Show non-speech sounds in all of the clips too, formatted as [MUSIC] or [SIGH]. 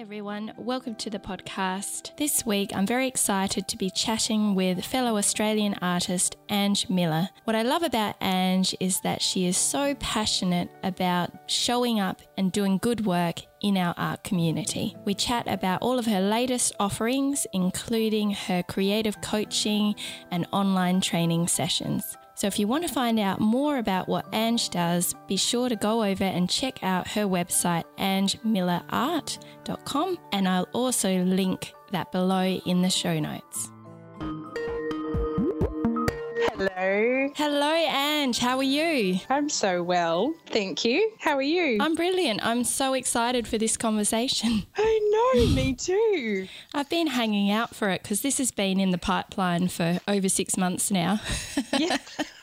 everyone, welcome to the podcast. This week I'm very excited to be chatting with fellow Australian artist Ange Miller. What I love about Ange is that she is so passionate about showing up and doing good work in our art community. We chat about all of her latest offerings, including her creative coaching and online training sessions. So if you want to find out more about what Ange does, be sure to go over and check out her website, angemillerart.com, and I'll also link that below in the show notes. Hello. Hello, Ange. How are you? I'm so well. Thank you. How are you? I'm brilliant. I'm so excited for this conversation. [LAUGHS] I know, me too. I've been hanging out for it because this has been in the pipeline for over six months now. [LAUGHS] yeah. [LAUGHS]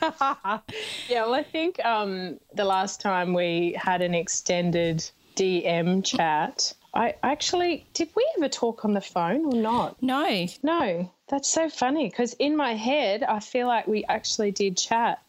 yeah, well, I think um, the last time we had an extended DM chat, I actually, did we ever talk on the phone or not? No. No. That's so funny because in my head, I feel like we actually did chat.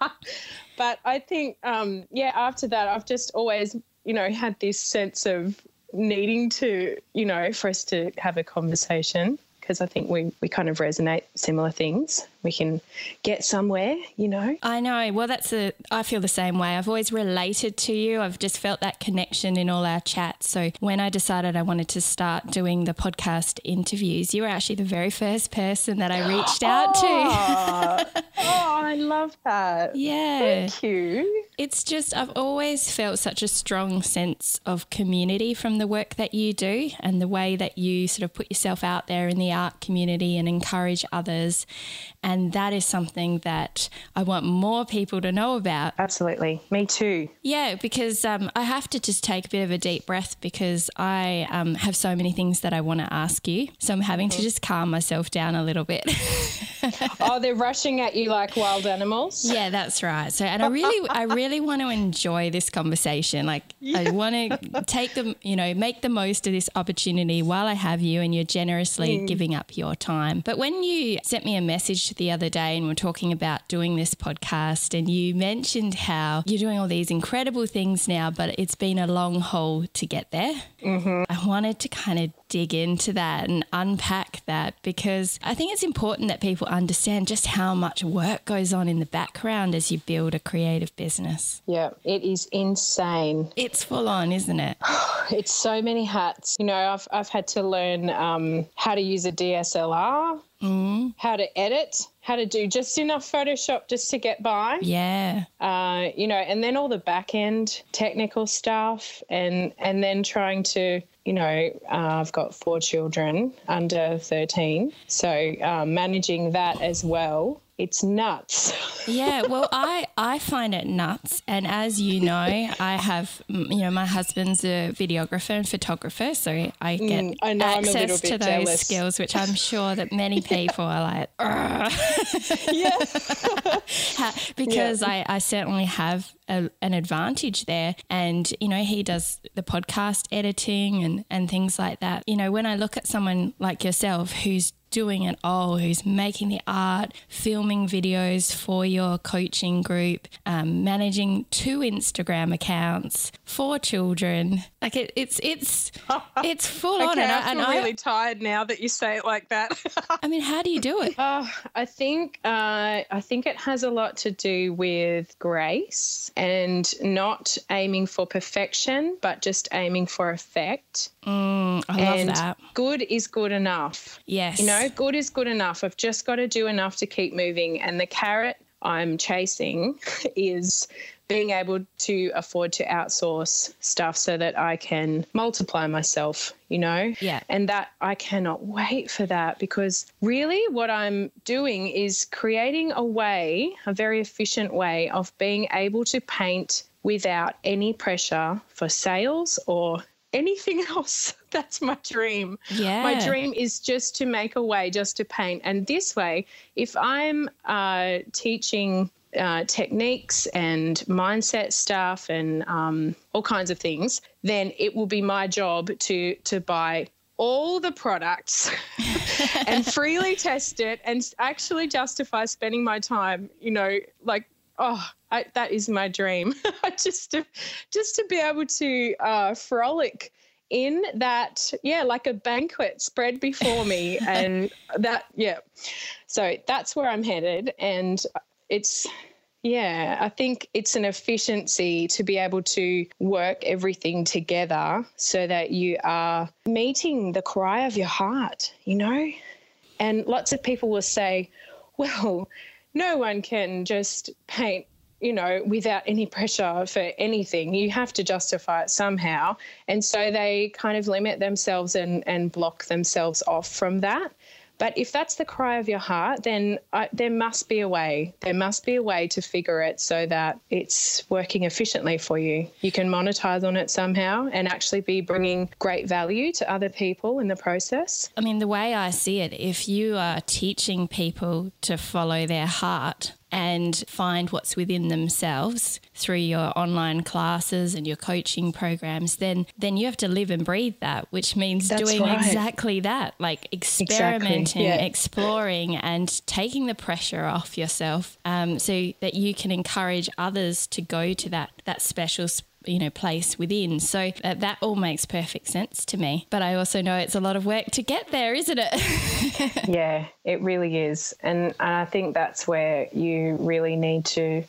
[LAUGHS] but I think, um, yeah, after that, I've just always, you know, had this sense of needing to, you know, for us to have a conversation because I think we, we kind of resonate similar things. We can get somewhere, you know. I know. Well, that's a, I feel the same way. I've always related to you. I've just felt that connection in all our chats. So when I decided I wanted to start doing the podcast interviews, you were actually the very first person that I reached out oh, to. [LAUGHS] oh, I love that. Yeah. Thank you. It's just, I've always felt such a strong sense of community from the work that you do and the way that you sort of put yourself out there in the art community and encourage others. And that is something that I want more people to know about. Absolutely. Me too. Yeah, because um, I have to just take a bit of a deep breath because I um, have so many things that I want to ask you. So I'm having to just calm myself down a little bit. [LAUGHS] oh, they're rushing at you like wild animals. Yeah, that's right. So, and I really, I really [LAUGHS] want to enjoy this conversation. Like, yeah. I want to take them, you know, make the most of this opportunity while I have you and you're generously mm. giving up your time. But when you sent me a message the other day and we're talking about doing this podcast, and you mentioned how you're doing all these incredible things now, but it's been a long haul to get there. Mm-hmm. I wanted to kind of dig into that and unpack that because I think it's important that people understand just how much work goes on in the background as you build a creative business. Yeah, it is insane. It's full on, isn't it? [SIGHS] it's so many hats. You know, I've, I've had to learn um, how to use a DSLR, mm. how to edit, how to do just enough Photoshop just to get by. Yeah. Uh, you know, and then all the back end technical stuff, and and then trying to you know, uh, I've got four children under 13. So um, managing that as well it's nuts. [LAUGHS] yeah, well, I I find it nuts, and as you know, I have you know my husband's a videographer and photographer, so I get mm, I access to those jealous. skills, which I'm sure that many people are like, [LAUGHS] yeah, [LAUGHS] because yeah. I I certainly have a, an advantage there. And, you know, he does the podcast editing and, and things like that. You know, when I look at someone like yourself who's doing it all, who's making the art, filming videos for your coaching group, um, managing two Instagram accounts, four children. Like it, it's it's [LAUGHS] it's full okay, on. And I, feel I, really I, tired now that you say it like that. [LAUGHS] I mean, how do you do it? Uh, I think uh, I think it has a lot to do with grace and not aiming for perfection, but just aiming for effect. Mm, I and love that. Good is good enough. Yes. You know, good is good enough. I've just got to do enough to keep moving. And the carrot I'm chasing [LAUGHS] is being able to afford to outsource stuff so that I can multiply myself, you know? Yeah. And that I cannot wait for that because really what I'm doing is creating a way, a very efficient way of being able to paint without any pressure for sales or anything [LAUGHS] else. That's my dream. Yeah. My dream is just to make a way, just to paint. And this way, if I'm uh, teaching uh, techniques and mindset stuff and um, all kinds of things, then it will be my job to to buy all the products [LAUGHS] and [LAUGHS] freely test it and actually justify spending my time. You know, like oh, I, that is my dream. [LAUGHS] just to just to be able to uh, frolic in that, yeah, like a banquet spread before me. [LAUGHS] and that, yeah. So that's where I'm headed. And it's, yeah, I think it's an efficiency to be able to work everything together so that you are meeting the cry of your heart, you know? And lots of people will say, well, no one can just paint you know, without any pressure for anything. You have to justify it somehow. And so they kind of limit themselves and, and block themselves off from that. But if that's the cry of your heart, then I, there must be a way. There must be a way to figure it so that it's working efficiently for you. You can monetize on it somehow and actually be bringing great value to other people in the process. I mean, the way I see it, if you are teaching people to follow their heart, and find what's within themselves through your online classes and your coaching programs, then then you have to live and breathe that, which means That's doing right. exactly that, like experimenting, Exactly, yeah. exploring, and taking the pressure off yourself, um, so that you can encourage others to go to that that special. You know, place within. So uh, that all makes perfect sense to me. But I also know it's a lot of work to get there, isn't it? [LAUGHS] Yeah, it really is. And, and I think that's where you really need to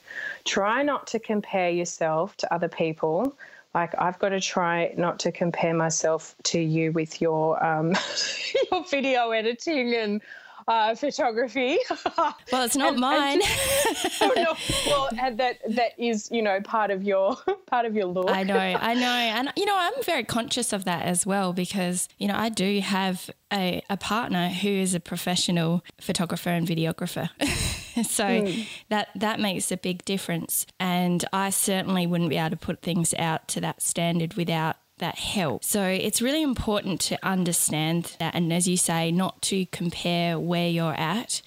try not to compare yourself to other people. Like I've got to try not to compare myself to you with your um, [LAUGHS] your video editing and uh, photography. [LAUGHS] well, it's not And- mine. [LAUGHS] Oh, no. Well, that that is you know part of your [LAUGHS] part of your look. I know, I know. And, you know, I'm very conscious of that as well because, you know, I do have a, a partner who is a professional photographer and videographer. so that, that makes a big difference. And I certainly wouldn't be able to put things out to that standard without that help. So it's really important to understand that. And as you say, not to compare where you're at.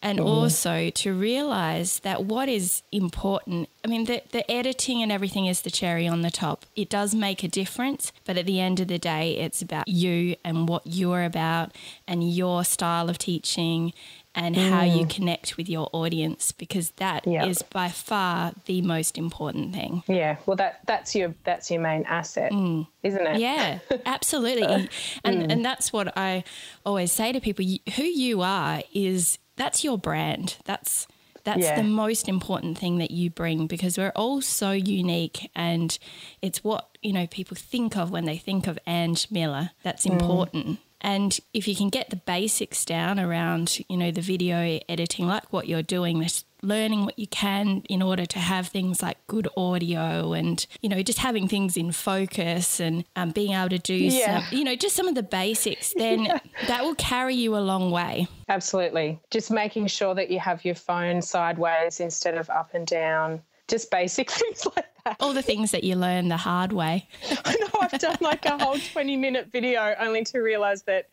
And mm. also to realize that what is important, I mean, the, the editing and everything is the cherry on the top. It does make a difference, but at the end of the day, it's about you and what you're about and your style of teaching and how you mm. connect with your audience because that is Yeah. by far the most important thing. yeah, well that that's your that's your main asset, mm. isn't it? Yeah, [LAUGHS] absolutely. and mm. and that's what I always say to people, who you are is that's your brand. That's that's Yeah. the most important thing that you bring because we're all so unique and it's what, you know, people think of when they think of Ange Miller. That's important. And if you can get the basics down around, you know, the video editing, like what you're doing, this learning what you can in order to have things like good audio and, you know, just having things in focus and um, being able to do Yeah. some, you know, just some of the basics, then [LAUGHS] that will carry you a long way. Absolutely. Just making sure that you have your phone sideways instead of up and down. Just basic [LAUGHS] things like that. [LAUGHS] All the things that you learn the hard way. I know I've done like a whole [LAUGHS] 20 minute video only to realize that,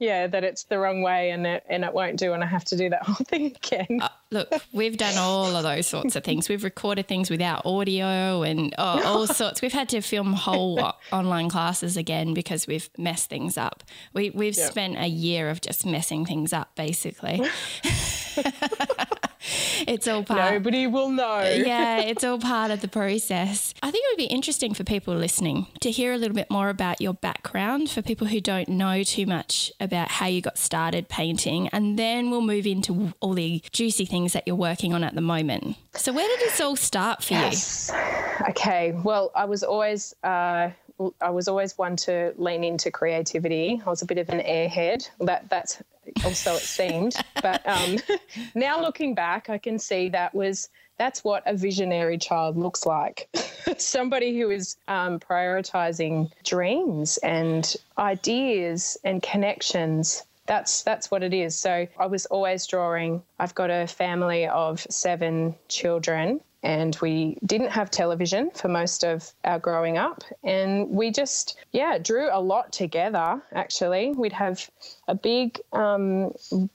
yeah, that it's the wrong way and it, and it won't do. And I have to do that whole [LAUGHS] thing again. Uh, look, we've done all of those sorts of things. We've recorded things without audio and oh, all sorts. We've had to film whole online classes again because we've messed things up. We, we've Yeah. spent a year of just messing things up, basically. [LAUGHS] it's all part. Nobody will know. [LAUGHS] yeah, [LAUGHS] it's all part of the process. I think it would be interesting for people listening to hear a little bit more about your background for people who don't know too much about how you got started painting. And then we'll move into all the juicy things that you're working on at the moment. So, where did this all start for Yes. Okay. Well, I was always uh, I was always one to lean into creativity. I was a bit of an airhead. That that's also it seemed. [LAUGHS] But um, [LAUGHS] now looking back, I can see that was that's what a visionary child looks like. [LAUGHS] Somebody who is um, prioritizing dreams and ideas and connections that's that's what it is. So I was always drawing. I've got a family of seven children, and we didn't have television for most of our growing up, and we just yeah drew a lot together. Actually, we'd have a big um,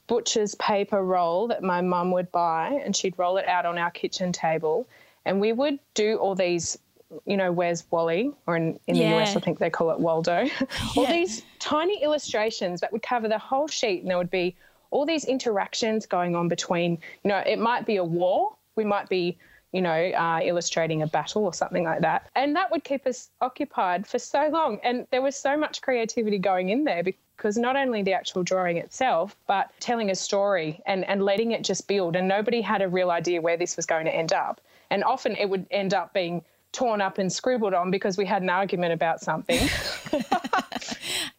butcher's paper roll that my mum would buy, and she'd roll it out on our kitchen table, and we would do all these. You know, where's Wally? Or in, in Yeah. the US, I think they call it Waldo. [LAUGHS] all Yeah. these tiny illustrations that would cover the whole sheet and there would be all these interactions going on between you know it might be a war we might be you know, uh, illustrating a battle or something like that. And that would keep us occupied for so long. And there was so much creativity going in there because not only the actual drawing itself, but telling a story and, and letting it just build. And nobody had a real idea where this was going to end up. And often it would end up being torn up and scribbled on because we had an argument about something. [LAUGHS]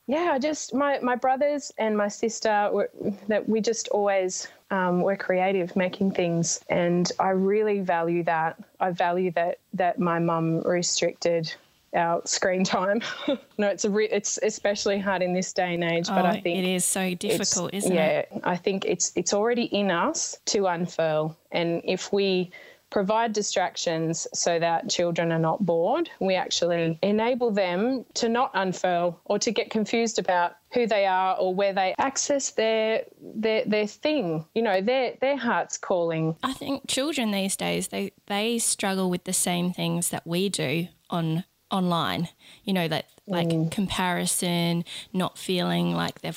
yeah, I just my my brothers and my sister were, that we just always um, were creative, making things, and I really value that. I value that that my mum restricted our screen time. [LAUGHS] no, it's a re- it's especially hard in this day and age. Oh, but I think it is so difficult, isn't yeah, it? I think it's it's already in us to unfurl, and if we provide distractions so that children are not bored. We actually enable them to not unfurl or to get confused about who they are or where they access their their their thing. You know, their their heart's calling. I think children these days they they struggle with the same things that we do on online. You know that like Mm. comparison, not feeling like they're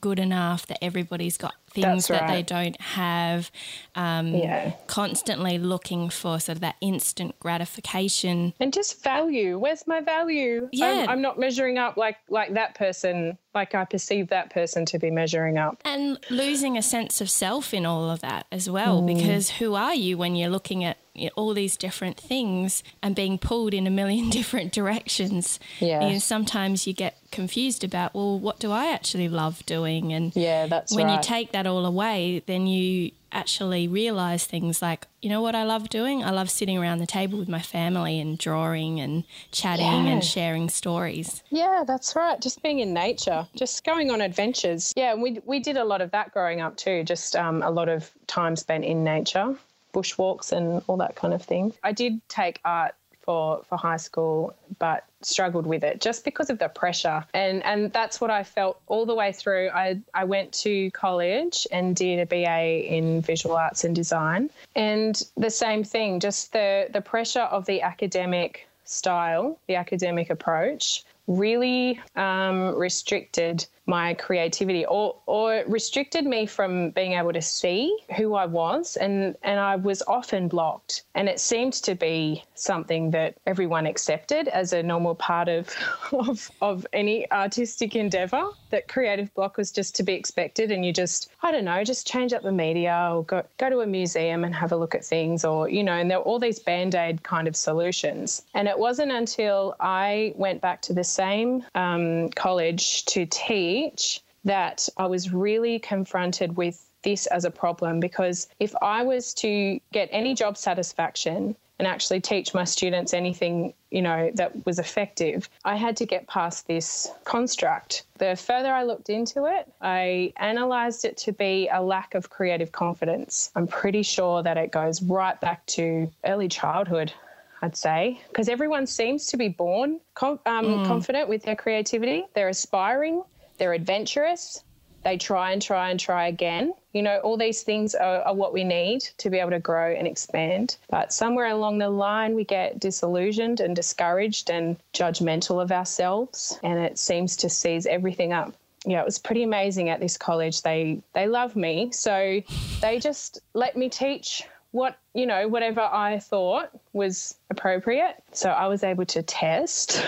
good enough, that everybody's got things that they don't have. Um, Yeah. Constantly looking for sort of that instant gratification. And just value. Where's my value? Yeah. I'm, I'm not measuring up like like that person, like I perceive that person to be measuring up. And losing a sense of self in all of that as well, because who are you when you're looking at you know, all these different things and being pulled in a million [LAUGHS] different directions? Yeah. You know, sometimes you get confused about, well, what do I actually love doing? And Yeah, that's when you take that all away, then you actually realize things like, you know what I love doing? I love sitting around the table with my family and drawing and chatting Yeah. and sharing stories. Yeah, that's right. Just being in nature, just going on adventures. Yeah, we we did a lot of that growing up too. Just um, a lot of time spent in nature, bushwalks, and all that kind of thing. I did take art for for high school, but struggled with it just because of the pressure, and and that's what I felt all the way through. I I went to college and did a BA in visual arts and design, and the same thing, just the the pressure of the academic style, the academic approach, really um, restricted my creativity or, or restricted me from being able to see who I was. And, and I was often blocked. And it seemed to be something that everyone accepted as a normal part of, [LAUGHS] of, of any artistic endeavour that creative block was just to be expected. And you just I don't know just change up the media or go, go to a museum and have a look at things or you know and there were all these band-aid kind of solutions. And it wasn't until I went back to the same um, college to teach that I was really confronted with this as a problem because if I was to get any job satisfaction and actually teach my students anything, you know, that was effective, I had to get past this construct. The further I looked into it, I analyzed it to be a lack of creative confidence. I'm pretty sure that it goes right back to early childhood. I'd say, because everyone seems to be born com- um, confident with their creativity. They're aspiring, they're adventurous, they try and try and try again. You know, all these things are, are what we need to be able to grow and expand. But somewhere along the line, we get disillusioned and discouraged and judgmental of ourselves, and it seems to seize everything up. Yeah, it was pretty amazing at this college. They they love me, so they just let me teach what you know whatever I thought was appropriate. So I was able to test.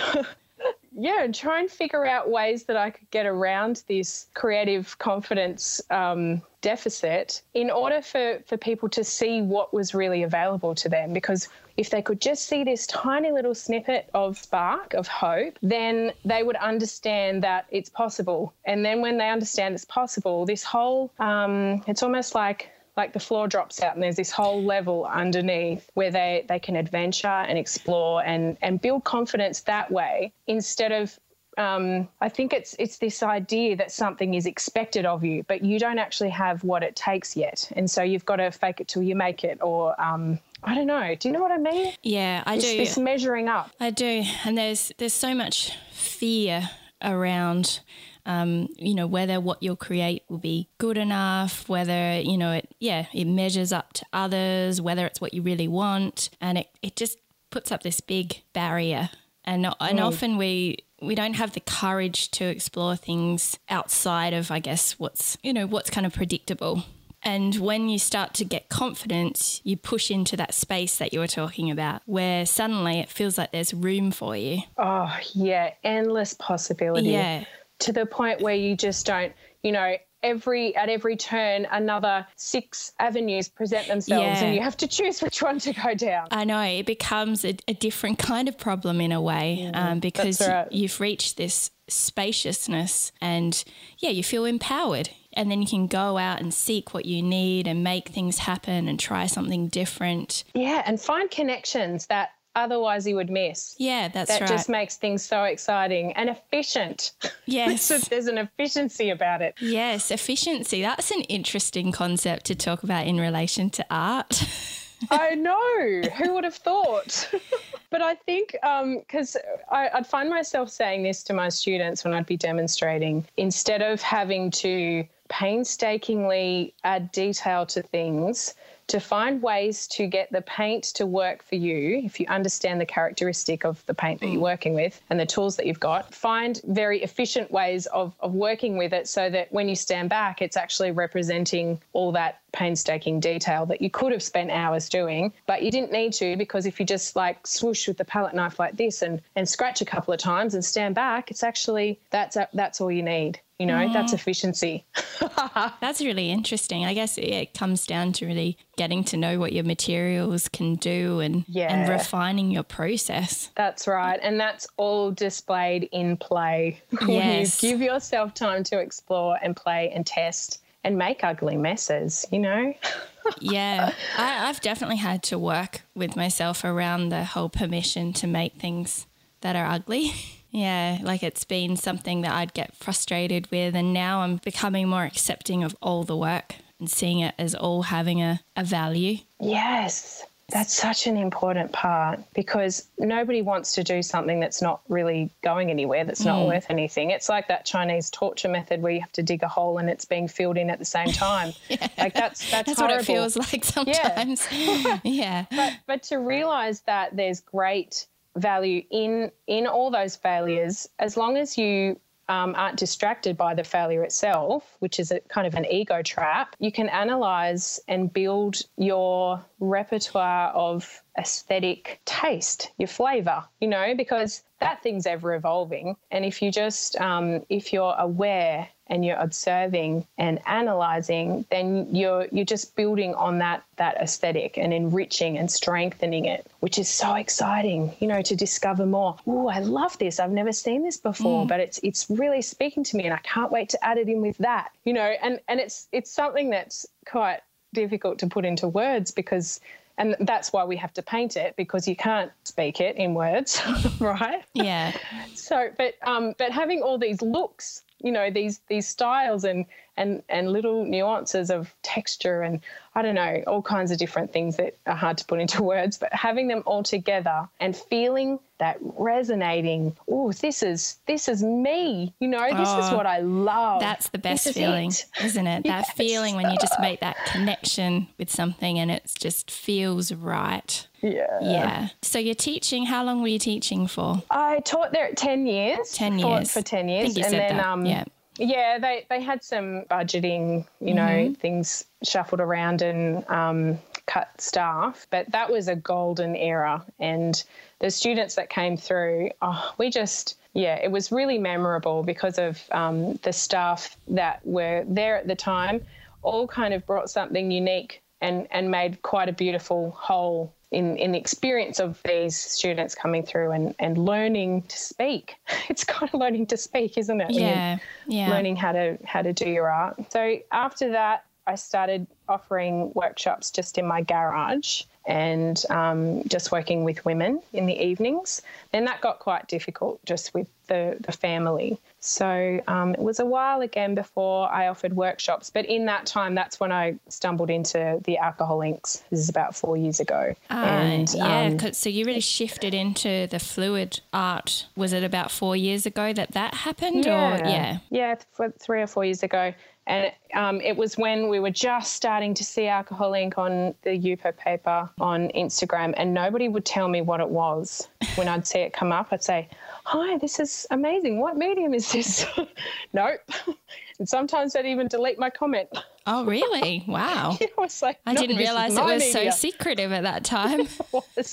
[LAUGHS] yeah, and try and figure out ways that I could get around this creative confidence um, deficit in order for, for people to see what was really available to them. Because if they could just see this tiny little snippet of spark of hope, then they would understand that it's possible. And then when they understand it's possible, this whole, um, it's almost like like the floor drops out and there's this whole level underneath where they, they can adventure and explore and, and build confidence that way instead of um, I think it's it's this idea that something is expected of you, but you don't actually have what it takes yet, and so you've got to fake it till you make it, or um, I don't know. Do you know what I mean? Yeah, I It's do. this measuring up. I do, and there's there's so much fear around, um, you know, whether what you'll create will be good enough, whether you know it, yeah, it measures up to others, whether it's what you really want, and it it just puts up this big barrier, and and often we we don't have the courage to explore things outside of, I guess, what's you know what's kind of predictable. And when you start to get confidence, you push into that space that you were talking about, where suddenly it feels like there's room for you. Oh, yeah, endless possibility. Yeah. To the point where you just don't, you know, every at every turn another six avenues present themselves Yeah. and you have to choose which one to go down. I know it becomes a, a different kind of problem in a way um, because right. you've reached this spaciousness and yeah, you feel empowered. And then you can go out and seek what you need and make things happen and try something different. Yeah, and find connections that otherwise you would miss. Yeah, that's that right. just makes things so exciting and efficient. [LAUGHS] yes. There's an efficiency about it. Yes, efficiency. That's an interesting concept to talk about in relation to art. [LAUGHS] I know. Who would have thought? [LAUGHS] but I think um, because I I'd find myself saying this to my students when I'd be demonstrating, instead of having to painstakingly add detail to things, to find ways to get the paint to work for you, if you understand the characteristic of the paint that you're mm. working with and the tools that you've got, find very efficient ways of, of working with it so that when you stand back, it's actually representing all that painstaking detail that you could have spent hours doing, but you didn't need to because if you just like swoosh with the palette knife like this and, and scratch a couple of times and stand back, it's actually that's that's all you need. You know, that's mm. efficiency. [LAUGHS] That's really interesting. I guess it comes down to really getting to know what your materials can do and, and refining your process. That's right. And that's all displayed in play. [LAUGHS] Yes. you give yourself time to explore and play and test and make ugly messes, you know? [LAUGHS] yeah, I, I've definitely had to work with myself around the whole permission to make things that are ugly. [LAUGHS] Yeah, like it's been something that I'd get frustrated with, and now I'm becoming more accepting of all the work and seeing it as all having a, a value. Yes. That's such an important part because nobody wants to do something that's not really going anywhere, that's not mm. worth anything. It's like that Chinese torture method where you have to dig a hole and it's being filled in at the same time. [LAUGHS] Like that's that's, That's what it feels like sometimes. [LAUGHS] Yeah. but but to realize that there's great value in in all those failures as long as you um, aren't distracted by the failure itself, which is a kind of an ego trap, you can analyze and build your repertoire of aesthetic taste, your flavor, you know, because that thing's ever evolving. And if you just, um, if you're aware and you're observing and analyzing, then you're you're just building on that that aesthetic and enriching and strengthening it, which is so exciting, you know, to discover more. Oh, I love this. I've never seen this before, but it's it's really speaking to me and I can't wait to add it in with that. You know, and and it's it's something that's quite difficult to put into words because and that's why we have to paint it because you can't speak it in words, [LAUGHS] right? Yeah. so but um but having all these looks you know these these styles and and and little nuances of texture and i don't know all kinds of different things that are hard to put into [LAUGHS] words but having them all together and feeling that resonating oh this is this is me you know this is Oh, what i love That's the best is feeling, it. [LAUGHS] is not it? That Yes. feeling when you just make that connection with something and it just feels right. yeah Yeah. So you're teaching, how long were you teaching for? I taught there at 10 years. 10 years. For 10 I years. think you and said then, that. um, yeah. Yeah, they, they had some budgeting, you know, Mm-hmm. things shuffled around and um, cut staff. But that was a golden era. And the students that came through, oh, we just, yeah, it was really memorable because of um, the staff that were there at the time, all kind of brought something unique and, and made quite a beautiful whole in, in the experience of these students coming through and, and learning to speak. [LAUGHS] It's kind of learning to speak, isn't it? Yeah. Yeah. Learning how to how to do your art. So after that, I started offering workshops just in my garage and um, just working with women in the evenings. Then that got quite difficult just with the, the family. So um, it was a while again before I offered workshops. But in that time, that's when I stumbled into the alcohol inks. This is about four years ago. And yeah, um, 'cause- so you really shifted into the fluid art. Was it about four years ago that that happened? Or yeah, yeah, th- three or four years ago, and um, it was when we were just starting to see alcohol ink on the Yupo paper on Instagram, and nobody would tell me what it was. when I'd see it come up, I'd say, Hi, this is amazing. What medium is this? [LAUGHS] nope. [LAUGHS] And sometimes I'd even delete my comment. Oh, really? Wow. [LAUGHS] I was like, I didn't realize it was media." so secretive at that time. was.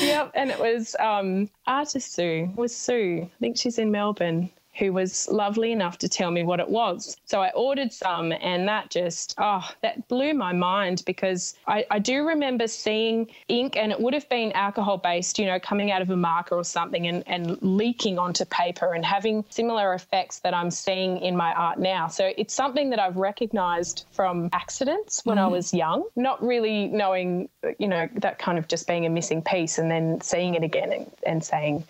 yep, and it was um, artist Sue. It was Sue. I think she's in Melbourne. Who was lovely enough to tell me what it was. So I ordered some, and that just, oh, that blew my mind because I, I do remember seeing ink, and it would have been alcohol based, you know, coming out of a marker or something and, and leaking onto paper and having similar effects that I'm seeing in my art now. So it's something that I've recognized from accidents when I mm-hmm. was young, not really knowing, you know, that kind of just being a missing piece and then seeing it again and, and saying,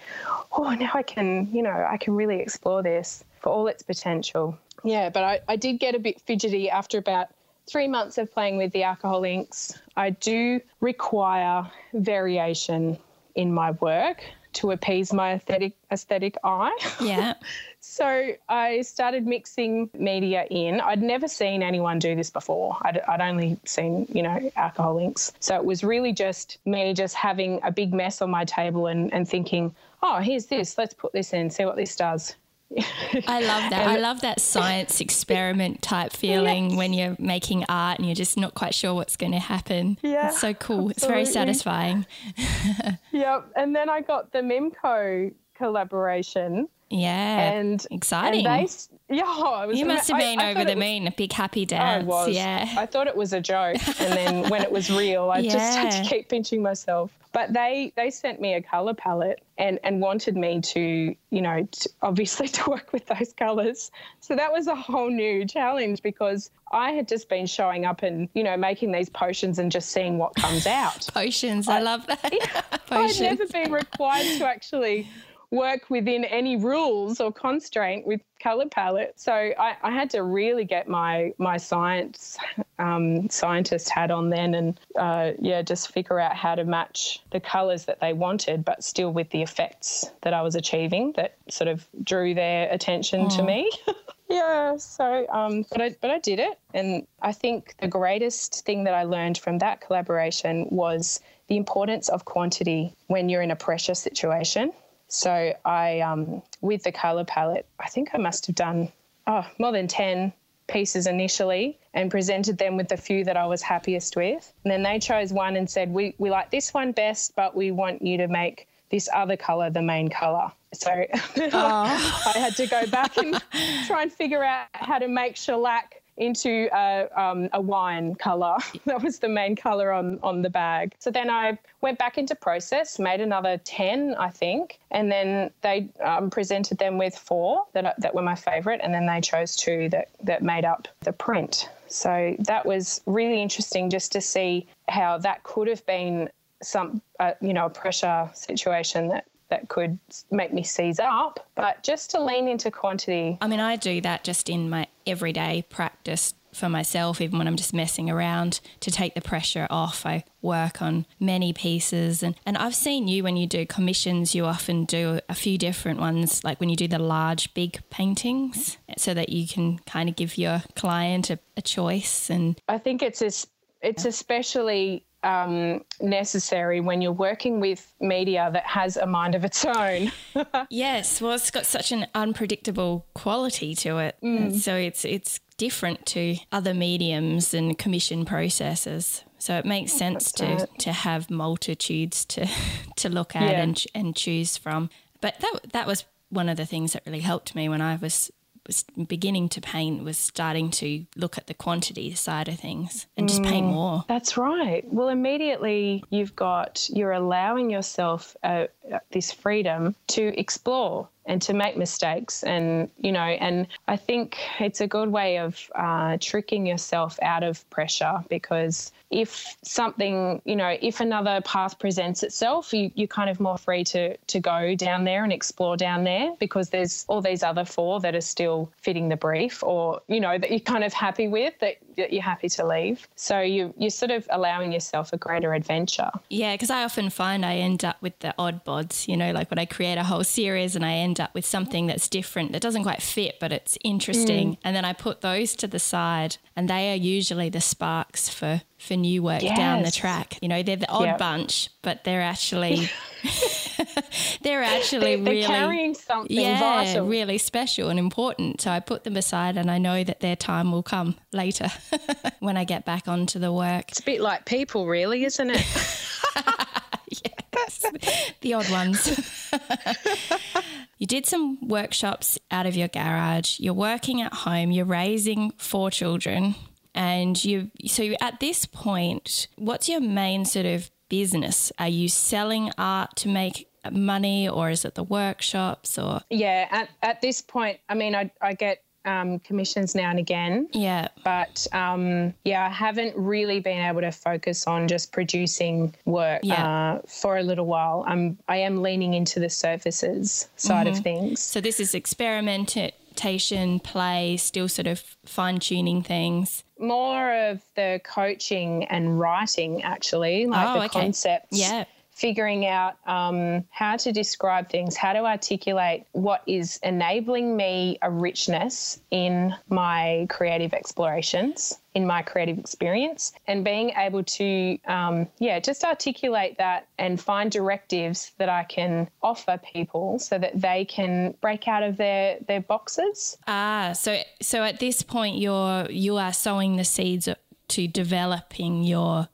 oh, now I can, you know, I can really explore this for all its potential. Yeah, but I, I did get a bit fidgety after about three months of playing with the alcohol inks. I do require variation in my work to appease my aesthetic aesthetic eye. yeah. [LAUGHS] So I started mixing media in. I'd never seen anyone do this before. I'd, I'd only seen, you know, alcohol inks. So it was really just me just having a big mess on my table and, and thinking, oh, here's this. Let's put this in, see what this does. I love that. I love that science experiment type [LAUGHS] feeling Yes. when you're making art and you're just not quite sure what's going to happen. Yeah, It's so cool. It's very satisfying. [LAUGHS] Yep. And then I got the Mimco collaboration. Yeah. And exciting. And they, yeah, I was you must have been I over the was- moon, a big happy day. I was. Yeah. I thought it was a joke, and then [LAUGHS] when it was real, I just had to keep pinching myself. But they they sent me a color palette and and wanted me to you know to, obviously [LAUGHS] to work with those colors. So that was a whole new challenge because I had just been showing up and you know making these potions and just seeing what comes out. [LAUGHS] Potions. I, love that. I'd never been required to actually work within any rules or constraint with color palette. So I, I had to really get my my science um, scientist hat on then, and uh, yeah, just figure out how to match the colors that they wanted, but still with the effects that I was achieving that sort of drew their attention to me. [LAUGHS] Yeah, so um, but I but I did it, and I think the greatest thing that I learned from that collaboration was the importance of quantity when you're in a pressure situation. So I, um, with the color palette, I think I must have done oh more than ten pieces initially and presented them with the few that I was happiest with. And then they chose one and said, "We we like this one best, but we want you to make this other color the main color." So [LAUGHS] I had to go back and try and figure out how to make shellac into a, um, a wine color. [LAUGHS] That was the main color on, on the bag. So then I went back into process, made another 10, I think, and then they um, presented them with four that, that were my favorite, and then they chose two that, that made up the print. So that was really interesting just to see how that could have been some, uh, you know, a pressure situation that that could make me seize up, but just to lean into quantity. I mean, I do that just in my everyday practice for myself, even when I'm just messing around to take the pressure off. I work on many pieces. And, and I've seen you when you do commissions, you often do a few different ones, like when you do the large, big paintings, so that you can kind of give your client a, a choice. And I think it's es- it's especially um, necessary when you're working with media that has a mind of its own. [LAUGHS] yes, well, it's got such an unpredictable quality to it. And So it's it's different to other mediums and commission processes. So it makes sense to, right. to have multitudes to [LAUGHS] to look at Yeah. and and choose from. But that that was one of the things that really helped me when I was was beginning to paint was starting to look at the quantity side of things and just paint more. That's right. Well, immediately you've got, you're allowing yourself uh, uh, this freedom to explore and to make mistakes. And, you know, and I think it's a good way of uh, tricking yourself out of pressure because if something, you know, if another path presents itself, you, you're kind of more free to, to go down there and explore down there because there's all these other four that are still fitting the brief or, you know, that you're kind of happy with that, that you're happy to leave. So you, you're sort of allowing yourself a greater adventure. Yeah, because I often find I end up with the odd bods, you know, like when I create a whole series and I end up with something that's different that doesn't quite fit, but it's interesting. Mm. And then I put those to the side, and they are usually the sparks for, for new work down the track. You know, they're the odd Yep. bunch, but they're actually [LAUGHS] [LAUGHS] they're actually they're really carrying something yeah, vital. really special and important. So I put them aside, and I know that their time will come later [LAUGHS] when I get back onto the work. It's a bit like people, really, isn't it? yes, the odd ones. You did some workshops out of your garage. You're working at home. You're raising four children, and you. So at this point, what's your main sort of business? Are you selling art to make money, or is it the workshops? Or yeah, at, at this point, I mean, I I get um, commissions now and again. Yeah. But um, yeah, I haven't really been able to focus on just producing work Yeah. uh, for a little while. I'm I am leaning into the services side of things. so this is experimentation, play, still sort of fine tuning things. More of the coaching and writing, actually, like Oh, the okay. concepts. Yeah. Figuring out um, how to describe things, how to articulate what is enabling me a richness in my creative explorations, in my creative experience, and being able to, um, yeah, just articulate that and find directives that I can offer people so that they can break out of their their boxes. Ah, so so at this point you're you are sowing the seeds to developing your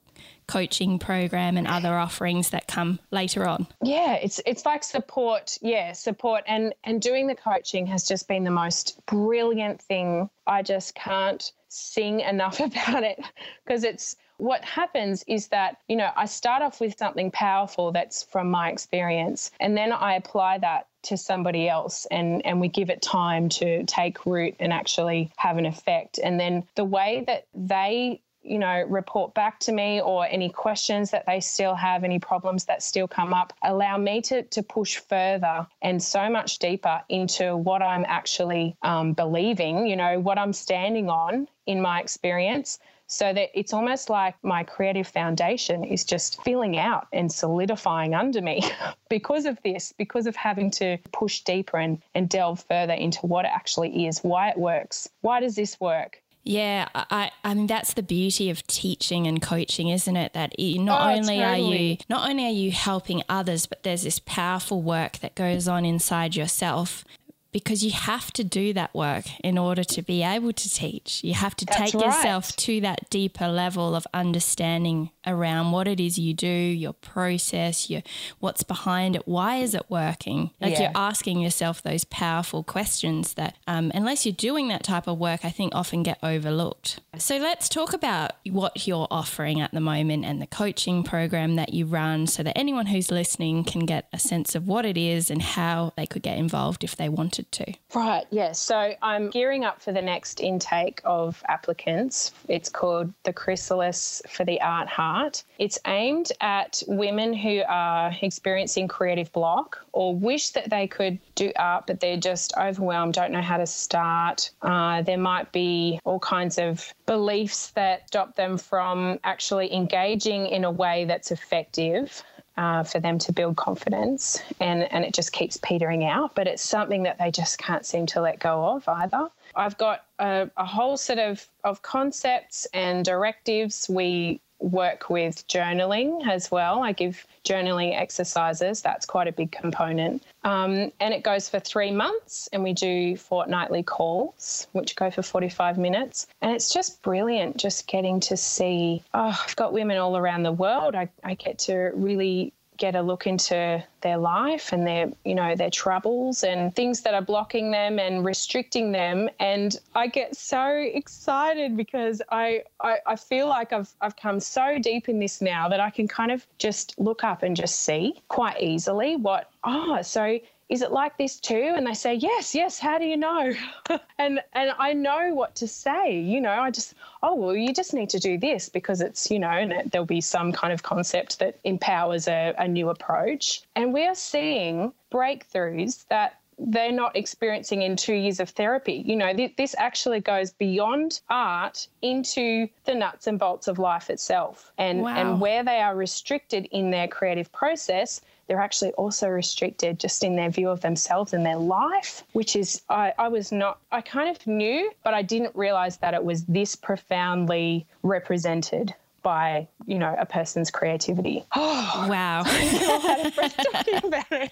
coaching program and other offerings that come later on. yeah it's it's like support yeah support. And and doing the coaching has just been the most brilliant thing. I just can't sing enough [LAUGHS] about it because it's what happens is that you know i start off with something powerful that's from my experience and then i apply that to somebody else and and we give it time to take root and actually have an effect. And then the way that they you know, report back to me or any questions that they still have, any problems that still come up, allow me to, to push further and so much deeper into what I'm actually um, believing, you know, what I'm standing on in my experience. So that it's almost like my creative foundation is just filling out and solidifying under me [LAUGHS] because of this, because of having to push deeper and, and delve further into what it actually is, why it works, why does this work? Yeah, I, I mean that's the beauty of teaching and coaching, isn't it? That you, not Oh, only are you not only are you helping others, but there's this powerful work that goes on inside yourself because you have to do that work in order to be able to teach. You have to That's take yourself to that deeper level of understanding around what it is you do, your process, your what's behind it, why is it working? Like Yeah. you're asking yourself those powerful questions that, um, unless you're doing that type of work, I think often get overlooked. So let's talk about what you're offering at the moment and the coaching program that you run so that anyone who's listening can get a sense of what it is and how they could get involved if they wanted to. Right, yes. So I'm gearing up for the next intake of applicants. It's called the Chrysalis for the Art Heart. It's aimed at women who are experiencing creative block or wish that they could do art, but they're just overwhelmed, don't know how to start. Uh, there might be all kinds of beliefs that stop them from actually engaging in a way that's effective uh, for them to build confidence and, and it just keeps petering out. But it's something that they just can't seem to let go of either. I've got a, a whole set of, of concepts and directives. We work with journaling as well. I give journaling exercises. That's quite a big component. Um, and it goes for three months, and we do fortnightly calls, which go for 45 minutes. And it's just brilliant just getting to see, oh, I've got women all around the world. I, I get to really get a look into their life and their you know their troubles and things that are blocking them and restricting them. And I get so excited because I I, I feel like I've I've come so deep in this now that I can kind of just look up and just see quite easily what oh so is it like this too and they say yes yes how do you know [LAUGHS] and and i know what to say you know i just oh well you just need to do this because it's you know and it, there'll be some kind of concept that empowers a, a new approach and we are seeing breakthroughs that they're not experiencing in two years of therapy. You know, th- this actually goes beyond art into the nuts and bolts of life itself. And, Wow. and where they are restricted in their creative process, they're actually also restricted just in their view of themselves and their life, which is, I, I was not, I kind of knew, but I didn't realize that it was this profoundly represented by, you know, a person's creativity. Oh, [GASPS] wow. [LAUGHS] [LAUGHS] talking about it.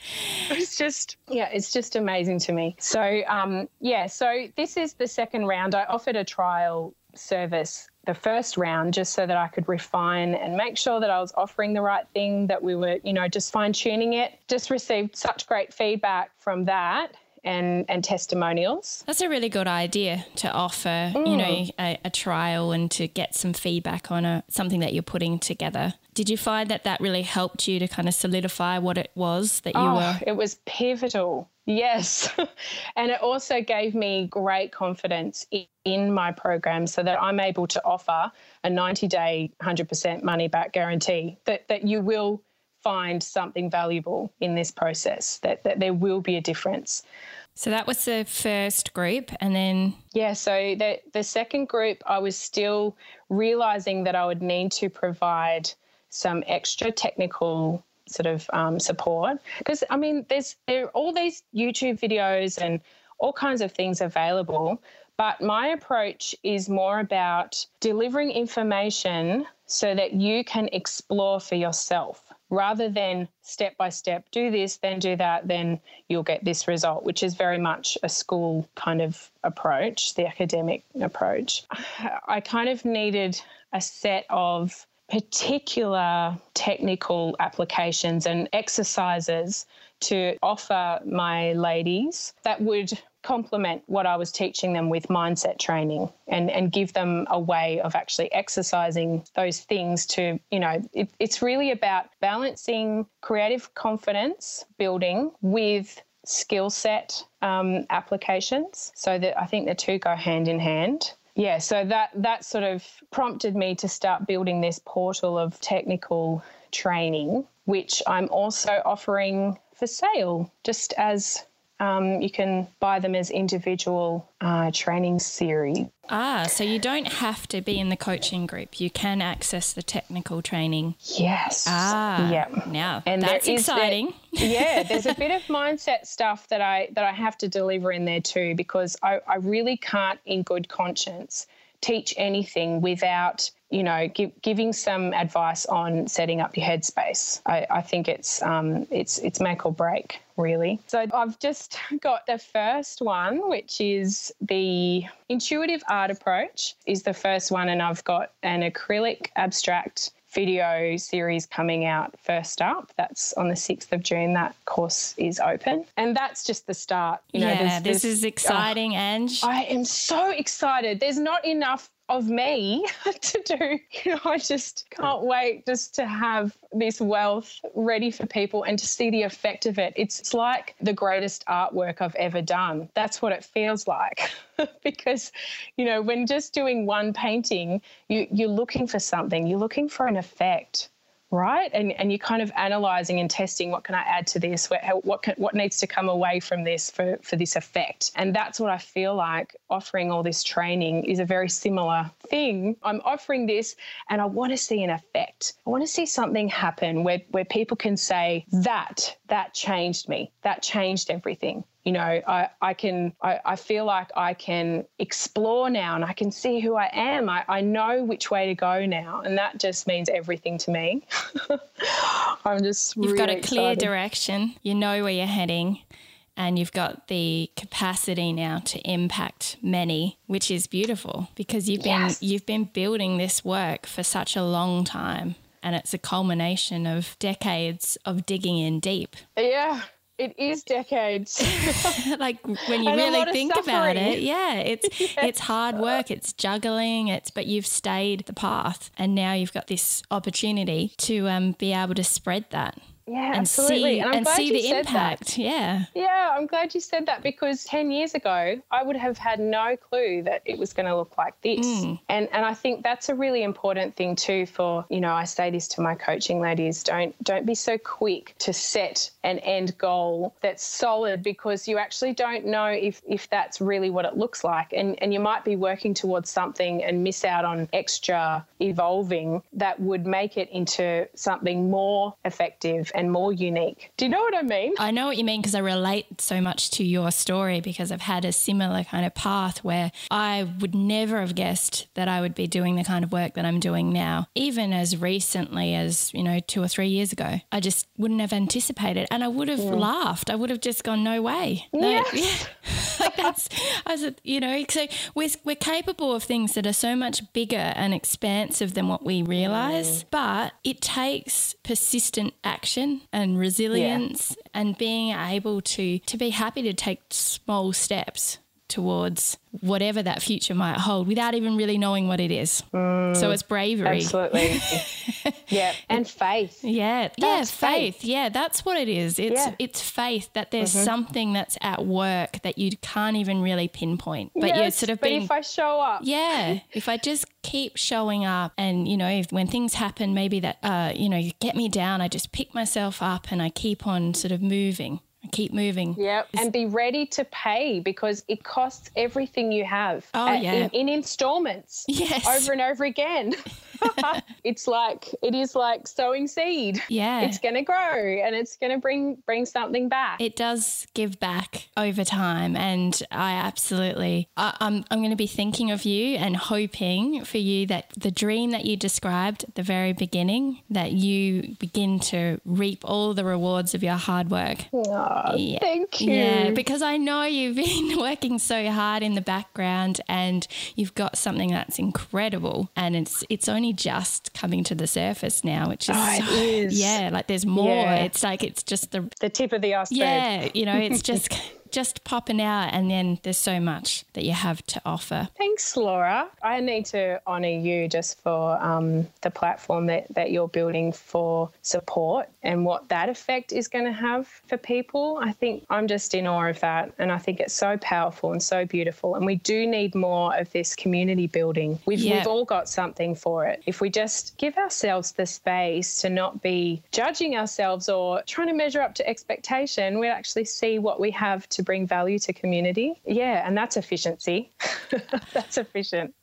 It's just, yeah, it's just amazing to me. So, um, yeah, so this is the second round. I offered a trial service the first round just so that I could refine and make sure that I was offering the right thing, that we were, you know, just fine tuning it. Just received such great feedback from that and, and testimonials. That's a really good idea to offer, mm. you know, mm. a, a, trial and to get some feedback on a, something that you're putting together. Did you find that that really helped you to kind of solidify what it was that you oh, were? It was pivotal. Yes. [LAUGHS] and it also gave me great confidence in my program so that I'm able to offer a 90 day, 100% money back guarantee that, that you will find something valuable in this process, that, that there will be a difference. So that was the first group, and then yeah. So the the second group, I was still realizing that I would need to provide some extra technical sort of um, support because I mean, there's there are all these YouTube videos and all kinds of things available, but my approach is more about delivering information so that you can explore for yourself rather than step by step, do this, then do that, then you'll get this result, which is very much a school kind of approach, the academic approach. [SIGHS] I kind of needed a set of particular technical applications and exercises to offer my ladies that would complement what I was teaching them with mindset training and, and give them a way of actually exercising those things to, you know, it, it's really about balancing creative confidence building with skill set um, applications so that I think the two go hand in hand. Yeah, so that that sort of prompted me to start building this portal of technical training, which I'm also offering for sale just as um, you can buy them as individual uh, training series. Ah, so you don't have to be in the coaching group. You can access the technical training. Yes. Ah, yeah. Now and that's exciting. [LAUGHS] yeah, there's a bit of [LAUGHS] mindset stuff that I that I have to deliver in there too because I, I really can't, in good conscience, teach anything without you know give, giving some advice on setting up your headspace. I, I think it's um, it's it's make or break really. So i've just [LAUGHS] got the first one which is the intuitive art approach is the first one and i've got an acrylic abstract video series coming out first up. That's on the 6th of June. That course is open. And that's just the start. You know, yeah, there's, this is oh, exciting, oh, Ange. I am so excited. There's not enough of me [LAUGHS] to do. You know, I just can't wait just to have this wealth ready for people and to see the effect of it. It's like the greatest artwork I've ever done. That's what it feels like. [LAUGHS] because, you know, when just doing one painting, you, you're looking for something, you're looking for an effect right? And and you're kind of analyzing and testing what can I add to this, what what, can, what needs to come away from this for for this effect. And that's what I feel like offering all this training is a very similar thing. I'm offering this, and I want to see an effect. I want to see something happen where where people can say that that changed me, that changed everything you know i, I can I, I feel like i can explore now and i can see who i am. I, I know which way to go now. And that just means everything to me. [LAUGHS] I'm just you've really got a clear excited. direction. You know where you're heading. And you've got the capacity now to impact many which is beautiful because you've been yes. you've been building this work for such a long time. And it's a culmination of decades of digging in deep. Yeah it is decades. [LAUGHS] like when you really think about it, yeah, it's [LAUGHS] yeah. it's hard work, it's juggling, it's but you've stayed the path, and now you've got this opportunity to um, be able to spread that. Yeah, and absolutely. See, and, and see the impact. That. Yeah. Yeah, I'm glad you said that because 10 years ago, I would have had no clue that it was going to look like this. Mm. And and I think that's a really important thing too for, you know, I say this to my coaching ladies, don't don't be so quick to set an end goal that's solid because you actually don't know if if that's really what it looks like and and you might be working towards something and miss out on extra evolving that would make it into something more effective and more unique. Do you know what I mean? I know what you mean because I relate so much to your story because I've had a similar kind of path where I would never have guessed that I would be doing the kind of work that I'm doing now, even as recently as, you know, two or three years ago. I just wouldn't have anticipated and I would have yeah. laughed. I would have just gone, no way. Yes. [LAUGHS] yeah. like that's, I was, you know, so we're, we're capable of things that are so much bigger and expansive than what we realize, mm. but it takes persistent action and resilience yeah. and being able to to be happy to take small steps towards whatever that future might hold without even really knowing what it is. Mm, so it's bravery. Absolutely. [LAUGHS] yeah. And faith. Yeah. That's yeah, faith. faith. Yeah, that's what it is. It's yeah. it's faith that there's mm-hmm. something that's at work that you can't even really pinpoint. But yes, you're sort of but being if I show up. Yeah. if I just keep showing up and, you know, if, when things happen maybe that uh, you know, you get me down, I just pick myself up and I keep on sort of moving keep moving. Yep. And be ready to pay because it costs everything you have. Oh, at, yeah. In, in installments. [LAUGHS] Yes. Over and over again. [LAUGHS] [LAUGHS] it's like it is like sowing seed. Yeah. It's going to grow and it's going to bring bring something back. It does give back over time and I absolutely I, I'm I'm going to be thinking of you and hoping for you that the dream that you described at the very beginning that you begin to reap all the rewards of your hard work. Oh, yeah. Thank you. Yeah, because I know you've been [LAUGHS] working so hard in the background and you've got something that's incredible and it's it's only only just coming to the surface now, which is, oh, so, [LAUGHS] yeah, like there's more. Yeah. It's like it's just the the tip of the iceberg. Yeah, you know, it's [LAUGHS] just just popping out, and then there's so much that you have to offer. Thanks, Laura. I need to honour you just for um, the platform that, that you're building for support and what that effect is going to have for people. I think I'm just in awe of that, and I think it's so powerful and so beautiful. And we do need more of this community building. We've, we've all got something for it. If we just give ourselves the space to not be judging ourselves or trying to measure up to expectation, we actually see what we have to to bring value to community. Yeah, and that's efficiency. [LAUGHS] that's efficient.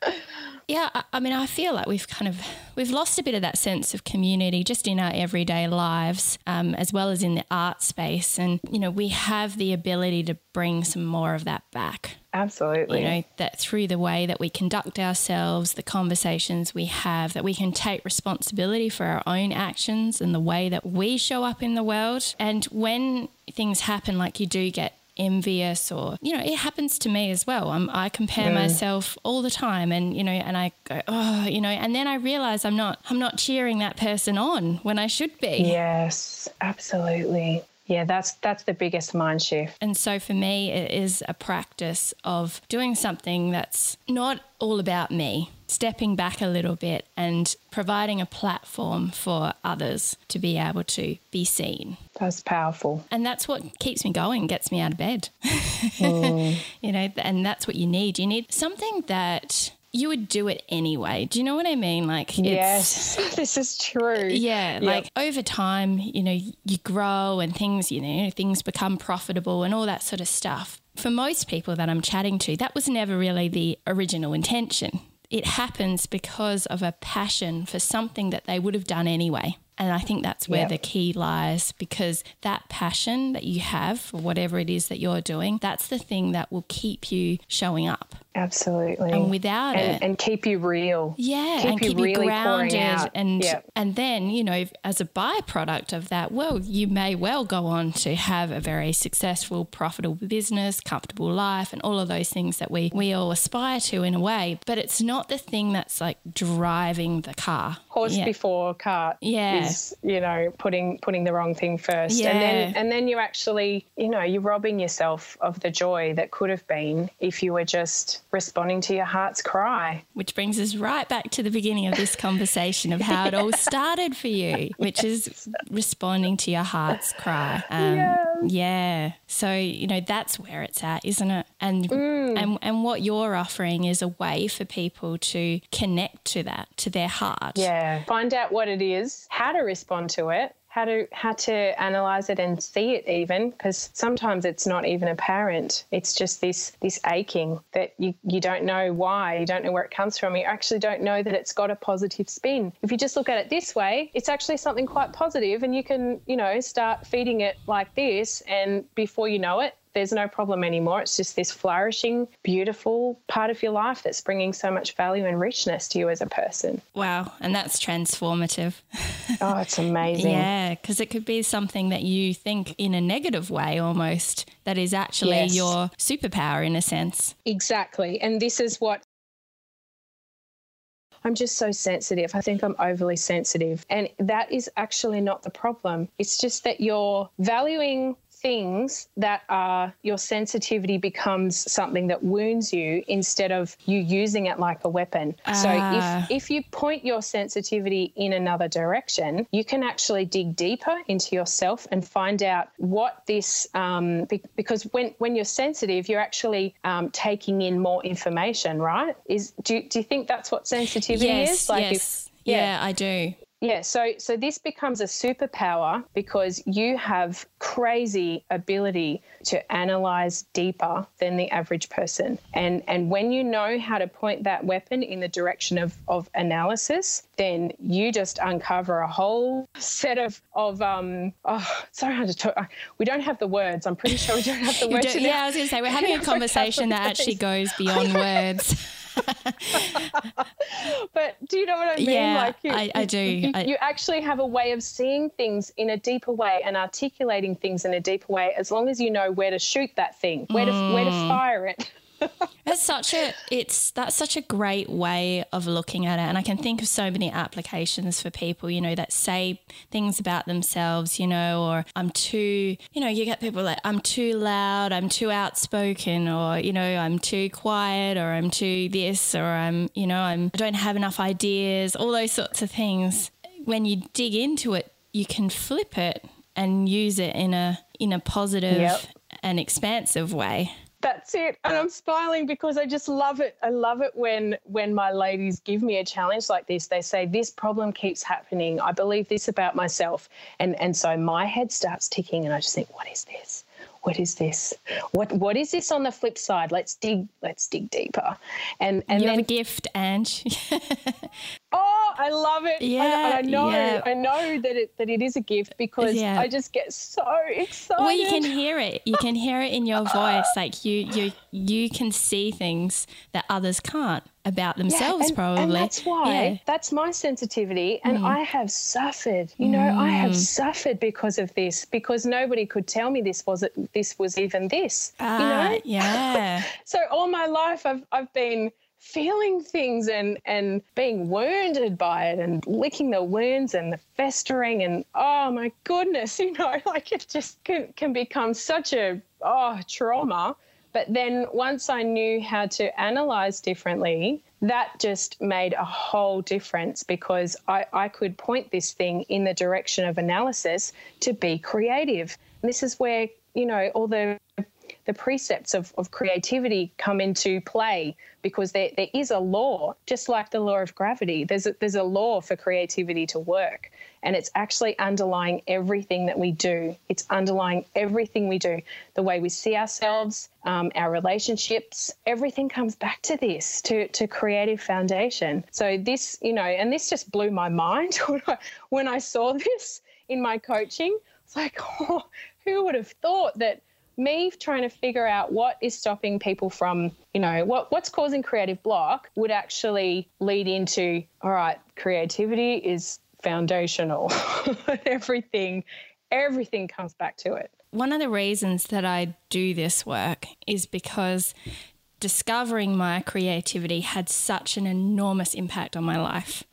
Yeah, I mean, I feel like we've kind of we've lost a bit of that sense of community just in our everyday lives, um, as well as in the art space. And you know, we have the ability to bring some more of that back. Absolutely. You know, that through the way that we conduct ourselves, the conversations we have, that we can take responsibility for our own actions and the way that we show up in the world. And when things happen, like you do get envious or you know it happens to me as well I'm, i compare yeah. myself all the time and you know and i go oh you know and then i realize i'm not i'm not cheering that person on when i should be yes absolutely yeah, that's that's the biggest mind shift. And so for me it is a practice of doing something that's not all about me, stepping back a little bit and providing a platform for others to be able to be seen. That's powerful. And that's what keeps me going, gets me out of bed. [LAUGHS] Mm. you know, and that's what you need. You need something that you would do it anyway. Do you know what I mean? Like, yes, [LAUGHS] this is true. Yeah, like over time, you know, you grow and things, you know, things become profitable and all that sort of stuff. For most people that I'm chatting to, that was never really the original intention. It happens because of a passion for something that they would have done anyway. And I think that's where yep. the key lies because that passion that you have for whatever it is that you're doing, that's the thing that will keep you showing up. Absolutely. And without and, it. And keep you real. Yeah. Keep and you keep really you grounded. And, and then, you know, as a byproduct of that, well, you may well go on to have a very successful, profitable business, comfortable life, and all of those things that we, we all aspire to in a way. But it's not the thing that's like driving the car. Horse yeah. before cart. Yeah. Is, you know, putting putting the wrong thing first. Yeah. And then and then you actually, you know, you're robbing yourself of the joy that could have been if you were just responding to your heart's cry. Which brings us right back to the beginning of this [LAUGHS] conversation of how it all started for you, which is responding to your heart's cry. Um, yes. Yeah. So, you know, that's where it's at, isn't it? And, mm. and and what you're offering is a way for people to connect to that, to their heart. Yeah. Find out what it is, how to respond to it, how to how to analyze it and see it even because sometimes it's not even apparent. It's just this this aching that you you don't know why you don't know where it comes from. You actually don't know that it's got a positive spin. If you just look at it this way it's actually something quite positive and you can you know start feeding it like this and before you know it there's no problem anymore. It's just this flourishing, beautiful part of your life that's bringing so much value and richness to you as a person. Wow. And that's transformative. oh, it's [LAUGHS] amazing. yeah. Because it could be something that you think in a negative way almost that is actually yes. your superpower in a sense. Exactly. And this is what I'm just so sensitive. I think I'm overly sensitive. And that is actually not the problem. It's just that you're valuing things that are your sensitivity becomes something that wounds you instead of you using it like a weapon. So if ah. if you point your sensitivity in another direction, you can actually dig deeper into yourself and find out what this um, be, because when when you're sensitive, you're actually um, taking in more information, right? Is do do you think that's what sensitivity yes, is? Like yes. If, yeah. yeah, I do. Yeah, so so this becomes a superpower because you have crazy ability to analyze deeper than the average person. And and when you know how to point that weapon in the direction of, of analysis, then you just uncover a whole set of of um oh so hard to talk. We don't have the words. I'm pretty sure we don't have the words. yeah, I was going to say we're having a [LAUGHS] conversation that actually goes [LAUGHS] beyond words. [LAUGHS] but do you know what I mean? Yeah, like you, I, I do. You, I, you, actually have a way of seeing things in a deeper way and articulating things in a deeper way, as long as you know where to shoot that thing, where mm. to where to mm. fire it. [LAUGHS] That's such a it's that's such a great way of looking at it. And I can think of so many applications for people you know that say things about themselves you know or I'm too you know you get people like I'm too loud I'm too outspoken or you know I'm too quiet or I'm too this or I'm you know I'm I don't have enough ideas all those sorts of things. When you dig into it you can flip it and use it in a in a positive yep. and expansive way that's it and i'm smiling because i just love it i love it when when my ladies give me a challenge like this they say this problem keeps happening i believe this about myself and and so my head starts ticking and i just think what is this what is this? What what is this on the flip side? Let's dig let's dig deeper. And and you then, have a gift, Ange. [LAUGHS] I love it. Yeah, I, I know yeah. I know that it that it is a gift because yeah. I just get so excited. Well, you can hear it. You can hear it in your voice. Like you you you can see things that others can't about themselves yeah, and, probably and that's why yeah. that's my sensitivity and mm. i have suffered you know mm. i have mm. suffered because of this because nobody could tell me this was it this was even this uh, you ah, know yeah [LAUGHS] so all my life i've i've been feeling things and and being wounded by it and licking the wounds and the festering and oh my goodness [LAUGHS] you know like it just can, can become such a oh trauma but then once I knew how to analyze differently, that just made a whole difference because I, I could point this thing in the direction of analysis to be creative. And this is where, you know, all the the precepts of, of creativity come into play because there, there is a law, just like the law of gravity. There's a, there's a law for creativity to work, and it's actually underlying everything that we do. It's underlying everything we do, the way we see ourselves, um, our relationships. Everything comes back to this, to to creative foundation. So this, you know, and this just blew my mind [LAUGHS] when I, when I saw this in my coaching. It's like, [LAUGHS] oh, who would have thought that me trying to figure out what is stopping people from, you know, what what's causing creative block would actually lead into, all right, creativity is foundational. [LAUGHS] everything everything comes back to it. One of the reasons that I do this work is because discovering my creativity had such an enormous impact on my life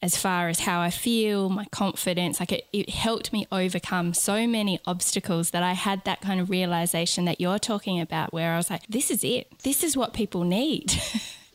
as far as how I feel, my confidence. Like it, it helped me overcome so many obstacles that I had that kind of realization that you're talking about, where I was like, this is it. This is what people need. [LAUGHS]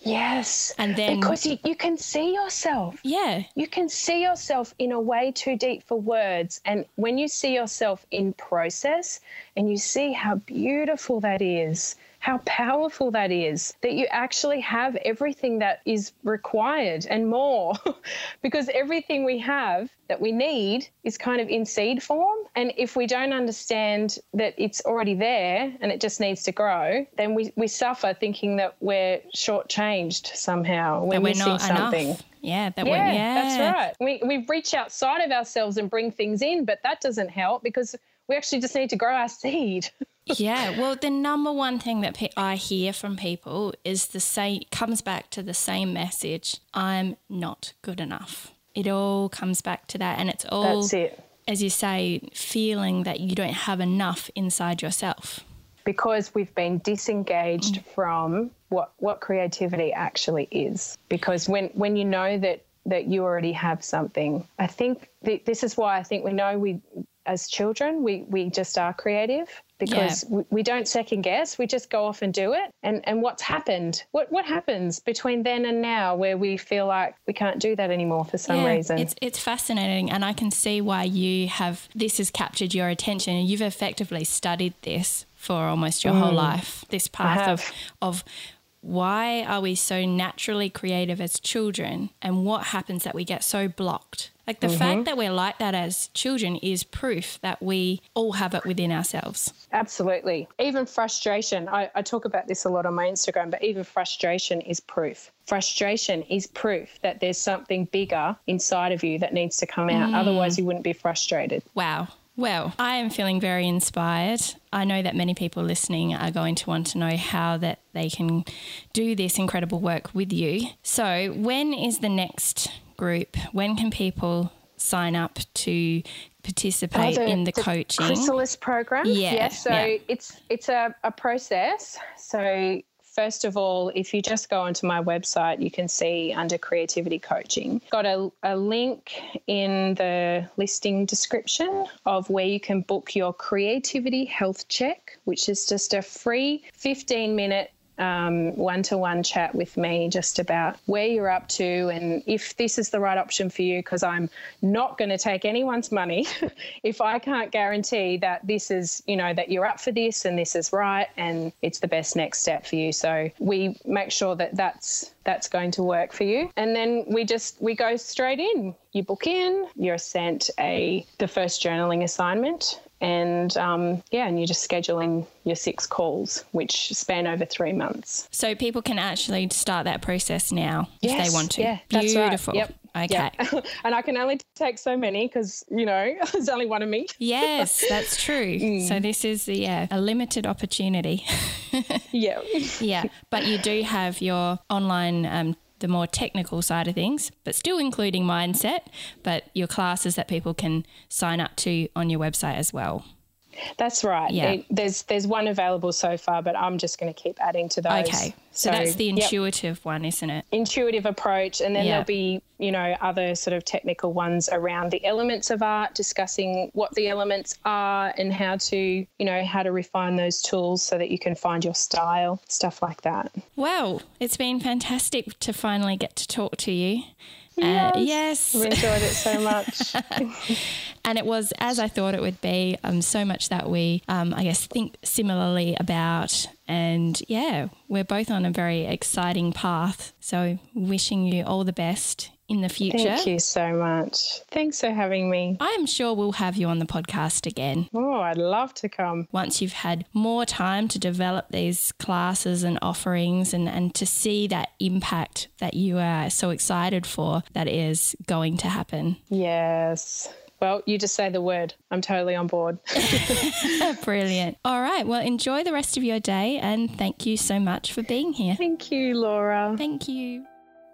Yes. And then because you, you can see yourself. Yeah. You can see yourself in a way too deep for words. And when you see yourself in process and you see how beautiful that is, how powerful that is that you actually have everything that is required and more [LAUGHS] because everything we have that we need is kind of in seed form and if we don't understand that it's already there and it just needs to grow then we, we suffer thinking that we're shortchanged somehow we're, we're missing not something enough. Yeah, that yeah, we're, yeah. that's right. We, we reach outside of ourselves and bring things in, but that doesn't help because we actually just need to grow our seed. [LAUGHS] yeah, well, the number one thing that pe- I hear from people is the same comes back to the same message: I'm not good enough. It all comes back to that, and it's all, That's it. as you say, feeling that you don't have enough inside yourself. Because we've been disengaged mm. from what, what creativity actually is. Because when, when you know that, that you already have something, I think th- this is why I think we know we, as children, we, we just are creative because we, we don't second guess. We just go off and do it. And and what's happened? What what happens between then and now where we feel like we can't do that anymore for some yeah, reason? It's it's fascinating, and I can see why you have this has captured your attention, and you've effectively studied this for almost your whole mm. life. This path of of why are we so naturally creative as children, and what happens that we get so blocked. Like the fact mm-hmm. that we're like that as children is proof that we all have it within ourselves. Absolutely. Even frustration, I, I talk about this a lot on my Instagram, but even frustration is proof. Frustration is proof that there's something bigger inside of you that needs to come out. Mm. Otherwise, you wouldn't be frustrated. Wow. Well, I am feeling very inspired. I know that many people listening are going to want to know how that they can do this incredible work with you. So, when is the next group? When can people sign up to participate Oh, the- in the, the coaching? Chrysalis program. Yeah, So yeah. it's it's a, a process. So first of all, if you just go onto my website, you can see under creativity coaching. Got a, a link in the listing description of where you can book your creativity health check, which is just a free 15 minute um, one-to-one chat with me just about where you're up to and if this is the right option for you because i'm not going to take anyone's money [LAUGHS] if i can't guarantee that this is you know that you're up for this and this is right and it's the best next step for you. So we make sure that that's that's going to work for you and then we just we go straight in you book in you're sent a the first journaling assignment and um, yeah, and you're just scheduling your six calls, which span over three months. So, people can actually start that process now if they want to. yeah, that's right. Beautiful. Yep, Okay. Yep. [LAUGHS] and I can only take so many because you know [LAUGHS] there's only one of me. [LAUGHS] Yes, that's true. Mm. So this is yeah, a limited opportunity. Yeah, yeah, but you do have your online, um, the more technical side of things, but still including mindset, but your classes that people can sign up to on your website as well. That's right. Yeah. There- there's there's one available so far, but I'm just going to keep adding to those. Okay, so, that's the yep. intuitive one, isn't it? intuitive approach and then Yeah. there'll be you know other sort of technical ones around the elements of art discussing what the elements are and how to you know how to refine those tools so that you can find your style stuff like that Well, it's been fantastic to finally get to talk to you. Uh, yes. i've enjoyed it so much [LAUGHS] And it was as I thought it would be. Um, so much that we, um, I guess, think similarly about. And yeah, we're both on a very exciting path. So wishing you all the best in the future. thank you so much thanks for having me I am sure we'll have you on the podcast again oh i'd love to come once you've had more time to develop these classes and offerings and, and to see that impact that you are so excited for that is going to happen. yes well you just say the word i'm totally on board [LAUGHS] [LAUGHS] Brilliant. All right. Well, enjoy the rest of your day and thank you so much for being here. thank you laura Thank you.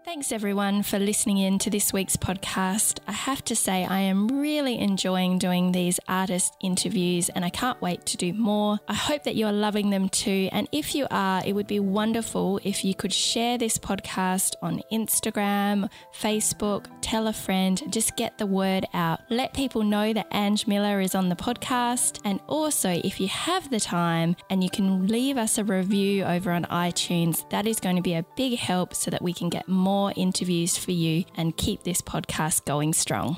Thanks everyone for listening in to this week's podcast. I have to say, I am really enjoying doing these artist interviews and I can't wait to do more. I hope that you're loving them too. And if you are, it would be wonderful if you could share this podcast on Instagram, Facebook, tell a friend, just get the word out. Let people know that Ange Miller is on the podcast. And also, if you have the time and you can leave us a review over on iTunes, that is going to be a big help so that we can get more interviews for you and keep this podcast going strong.